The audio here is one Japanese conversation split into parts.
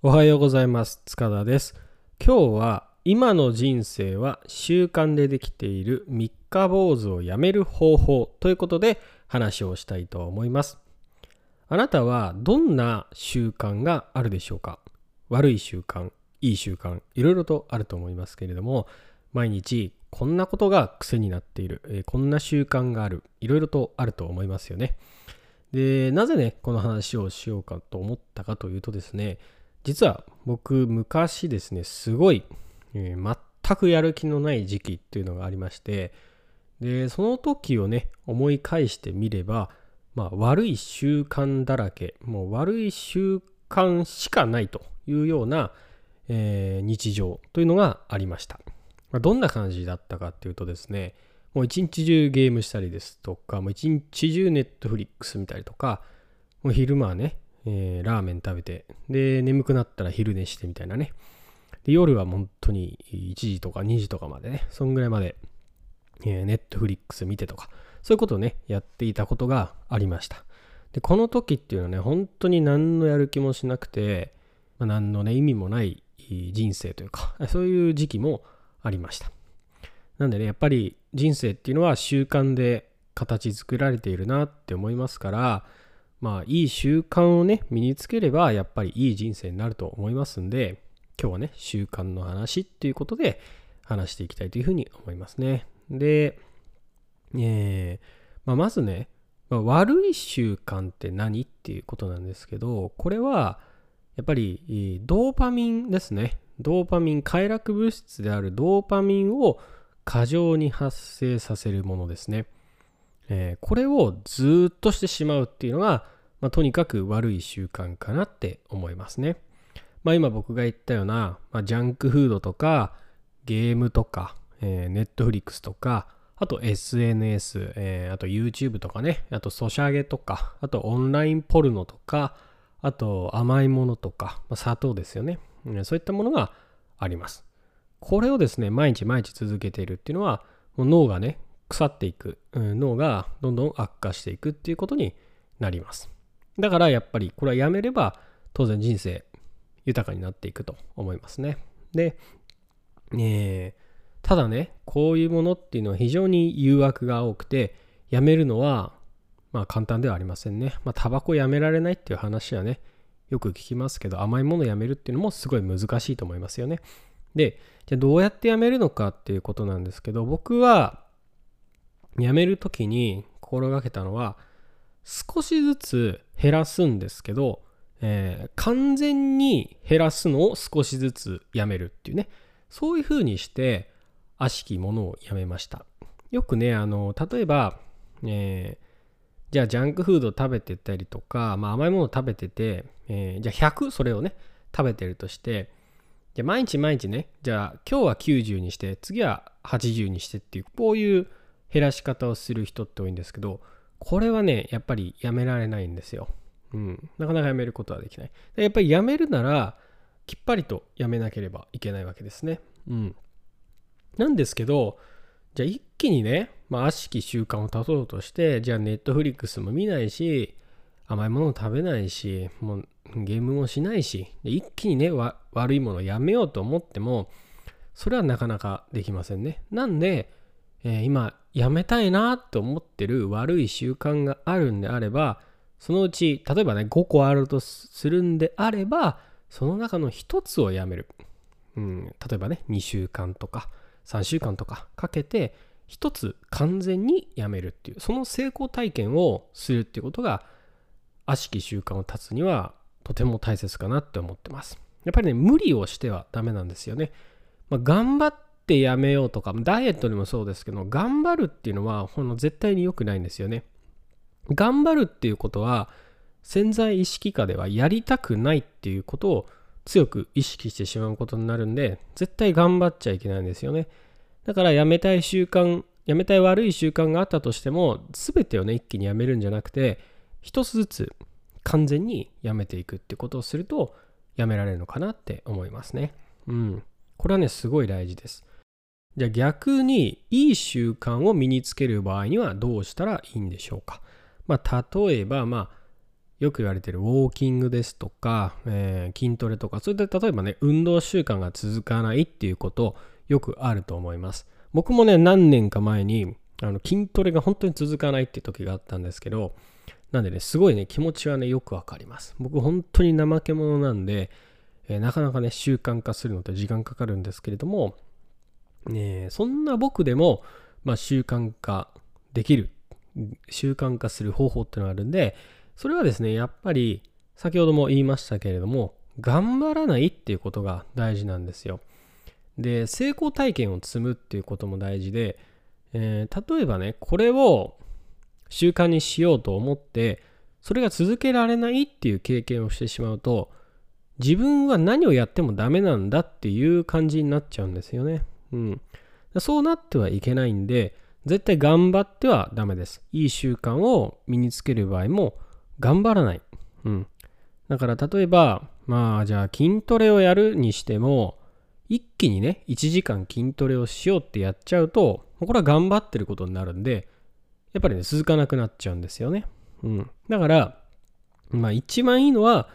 おはようございます。塚田です。今日は今の人生は習慣でできている三日坊主をやめる方法ということで話をしたいと思います。あなたはどんな習慣があるでしょうか？悪い習慣いい習慣いろいろとあると思いますけれども毎日こんなことが癖になっている、え、こんな習慣があるいろいろとあると思いますよね。でなぜねこの話をしようかと思ったかというとですね実は僕昔ですねすごい、えー、全くやる気のない時期っていうのがありましてでその時をね思い返してみればまあ悪い習慣だらけもう悪い習慣しかないというような、えー、日常というのがありました、まあ、どんな感じだったかっていうとですねもう一日中ゲームしたりですとかもう一日中ネットフリックス見たりとかもう昼間はねえー、ラーメン食べて、で、眠くなったら昼寝してみたいなね。で、夜は本当に1時とか2時とかまでね、そんぐらいまで、えー、ネットフリックス見てとか、そういうことをね、やっていたことがありました。で、この時っていうのはね、本当に何のやる気もしなくて、まあ、何のね、意味もない人生というか、そういう時期もありました。なんでね、やっぱり人生っていうのは習慣で形作られているなって思いますから、まあいい習慣をね身につければやっぱりいい人生になると思いますんで今日はね習慣の話っていうことで話していきたいというふうに思いますね。で、えーまあ、まずね、まあ、悪い習慣って何っていうことなんですけどこれはやっぱりドーパミンですね。ドーパミン快楽物質であるドーパミンを過剰に発生させるものですね。えー、これをずっとしてしまうっていうのが、まあ、とにかく悪い習慣かなって思いますね。まあ、今僕が言ったような、まあ、ジャンクフードとかゲームとか、えー、ネットフリックスとかあと SNS、えー、あと YouTube とかねあとソシャゲとかあとオンラインポルノとかあと甘いものとか、まあ、砂糖ですよね、うん、そういったものがありますこれをですね毎日毎日続けているっていうのはもう脳がね腐っていく、脳がどんどん悪化していくっていうことになります。だからやっぱりこれはやめれば当然人生豊かになっていくと思いますね。で、えー、ただね、こういうものっていうのは非常に誘惑が多くて、やめるのはまあ簡単ではありませんね。まあタバコやめられないっていう話はね、よく聞きますけど、甘いものやめるっていうのもすごい難しいと思いますよね。で、じゃあどうやってやめるのかっていうことなんですけど、僕は辞める時に心がけたのは少しずつ減らすんですけど、えー、完全に減らすのを少しずつやめるっていうね。そういう風にして悪しきものをやめました。よくねあの例えば、えー、じゃあジャンクフード食べてたりとか、まあ、甘いもの食べてて、えー、じゃあ100それをね食べてるとしてじゃあ毎日毎日ねじゃあ今日は90にして次は80にしてっていうこういう減らし方をする人って多いんですけど、これはね、やっぱりやめられないんですよ。うん。なかなかやめることはできない。やっぱりやめるなら、きっぱりとやめなければいけないわけですね。うん。なんですけど、じゃあ一気にね、まあ、悪しき習慣を断とうとして、じゃあネットフリックスも見ないし、甘いものを食べないし、もうゲームもしないし、一気にね、悪いものをやめようと思っても、それはなかなかできませんね。なんで、えー、今やめたいなと思ってる悪い習慣があるんであればそのうち例えばね5個あるとするんであればその中の1つをやめる、うん、例えばね2週間とか3週間とかかけて1つ完全にやめるっていうその成功体験をするっていうことが悪しき習慣を断つにはとても大切かなって思ってます。やっぱりね無理をしてはダメなんですよね、まあ、頑張ってってやめようとか、ダイエットでもそうですけど、頑張るっていうのは、ほんの絶対に良くないんですよね。頑張るっていうことは、潜在意識下ではやりたくないっていうことを強く意識してしまうことになるんで、絶対頑張っちゃいけないんですよね。だからやめたい習慣、やめたい悪い習慣があったとしても、全てをね、一気にやめるんじゃなくて、一つずつ完全にやめていくってことをすると、やめられるのかなって思いますね。うん。これはね、すごい大事です。じゃあ逆にいい習慣を身につける場合にはどうしたらいいんでしょうか？まあ、例えば、まあ、よく言われてるウォーキングですとか、えー、筋トレとか、それで例えばね、運動習慣が続かないっていうことよくあると思います。僕もね、何年か前にあの筋トレが本当に続かないって時があったんですけど、なんでね、すごいね、気持ちはね、よくわかります。僕本当に怠け者なんで、えー、なかなかね、習慣化するのって時間かかるんですけれども、ね、そんな僕でも、まあ、習慣化できる、習慣化する方法っていうのがあるんで、それはですね、やっぱり先ほども言いましたけれども、頑張らないっていうことが大事なんですよ。で、成功体験を積むっていうことも大事で、えー、例えばね、これを習慣にしようと思って、それが続けられないっていう経験をしてしまうと、自分は何をやってもダメなんだっていう感じになっちゃうんですよね。うん。そうなってはいけないんで、絶対頑張ってはダメです。いい習慣を身につける場合も、頑張らない。うん。だから例えば、まあじゃあ筋トレをやるにしても、一気にね、1時間筋トレをしようってやっちゃうと、これは頑張ってることになるんで、やっぱりね、続かなくなっちゃうんですよね。うん。だから、まあ一番いいのは、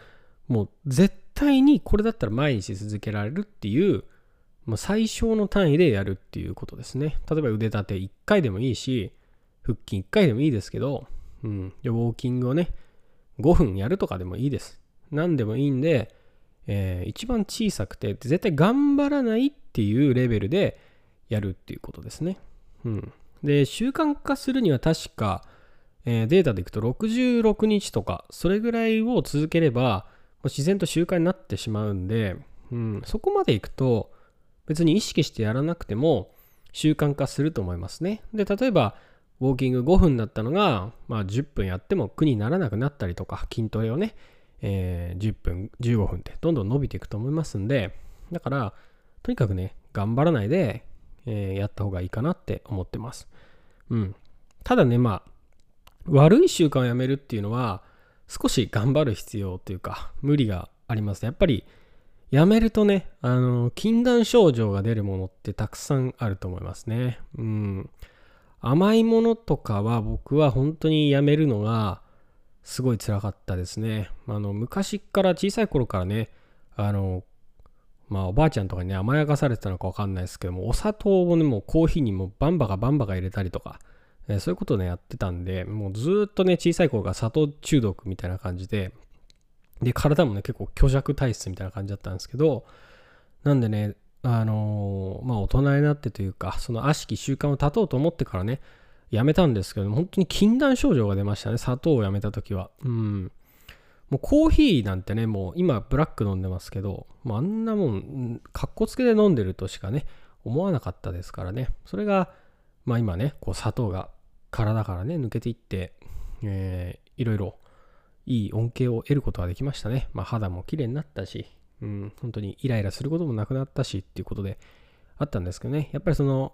もう絶対にこれだったら毎日続けられるっていう、まあ、最小の単位でやるっていうことですね。例えば腕立て1回でもいいし、腹筋1回でもいいですけど、うん。ウォーキングをね、5分やるとかでもいいです。何でもいいんで、えー、一番小さくて絶対頑張らないっていうレベルでやるっていうことですね。うん。で、習慣化するには確か、えー、データでいくと66日とか、それぐらいを続ければ、自然と習慣になってしまうんで、うん、そこまでいくと、別に意識してやらなくても習慣化すると思いますね。で、例えば、ウォーキング5分だったのが、まあ、10分やっても苦にならなくなったりとか、筋トレをね、えー、10分、15分ってどんどん伸びていくと思いますんで、だから、とにかくね、頑張らないで、えー、やった方がいいかなって思ってます。うん。ただね、まあ、悪い習慣をやめるっていうのは、少し頑張る必要というか、無理があります。やっぱり、やめるとね、あの、禁断症状が出るものってたくさんあると思いますね。うん。甘いものとかは僕は本当にやめるのがすごい辛かったですね。あの昔から小さい頃からね、あの、まあおばあちゃんとかにね甘やかされてたのかわかんないですけども、お砂糖をね、もうコーヒーにもバンバカバンバカ入れたりとか、え、そういうことをね、やってたんで、もうずっとね、小さい頃から砂糖中毒みたいな感じで、で、体もね、結構虚弱体質みたいな感じだったんですけど、なんでね、あのー、まあ大人になってというか、その悪しき習慣を断とうと思ってからね、やめたんですけど、本当に禁断症状が出ましたね、砂糖をやめた時は。うん。もうコーヒーなんてね、もう今ブラック飲んでますけど、もうあんなもん、かっこつけで飲んでるとしかね、思わなかったですからね。それが、まあ今ね、こう砂糖が体からね、抜けていって、えー、いろいろいい恩恵を得ることができましたね。まあ肌も綺麗になったし、うん、本当にイライラすることもなくなったしっていうことであったんですけどね、やっぱりその、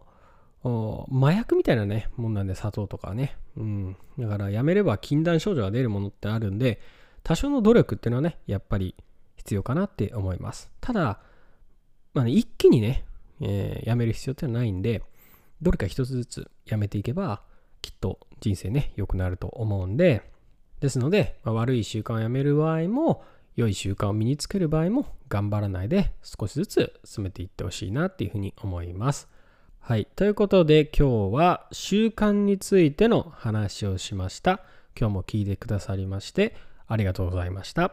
麻薬みたいなね、もんなんで砂糖とかね、うん、だからやめれば禁断症状が出るものってあるんで、多少の努力っていうのはね、やっぱり必要かなって思います。ただ、まあね、一気にね、えー、やめる必要ってのはないんで、どれか一つずつやめていけば、きっと人生ね、良くなると思うんで、ですので、まあ、悪い習慣をやめる場合も、良い習慣を身につける場合も頑張らないで少しずつ進めていってほしいなっていうふうに思います。はい。ということで今日は習慣についての話をしました。今日も聞いてくださりましてありがとうございました。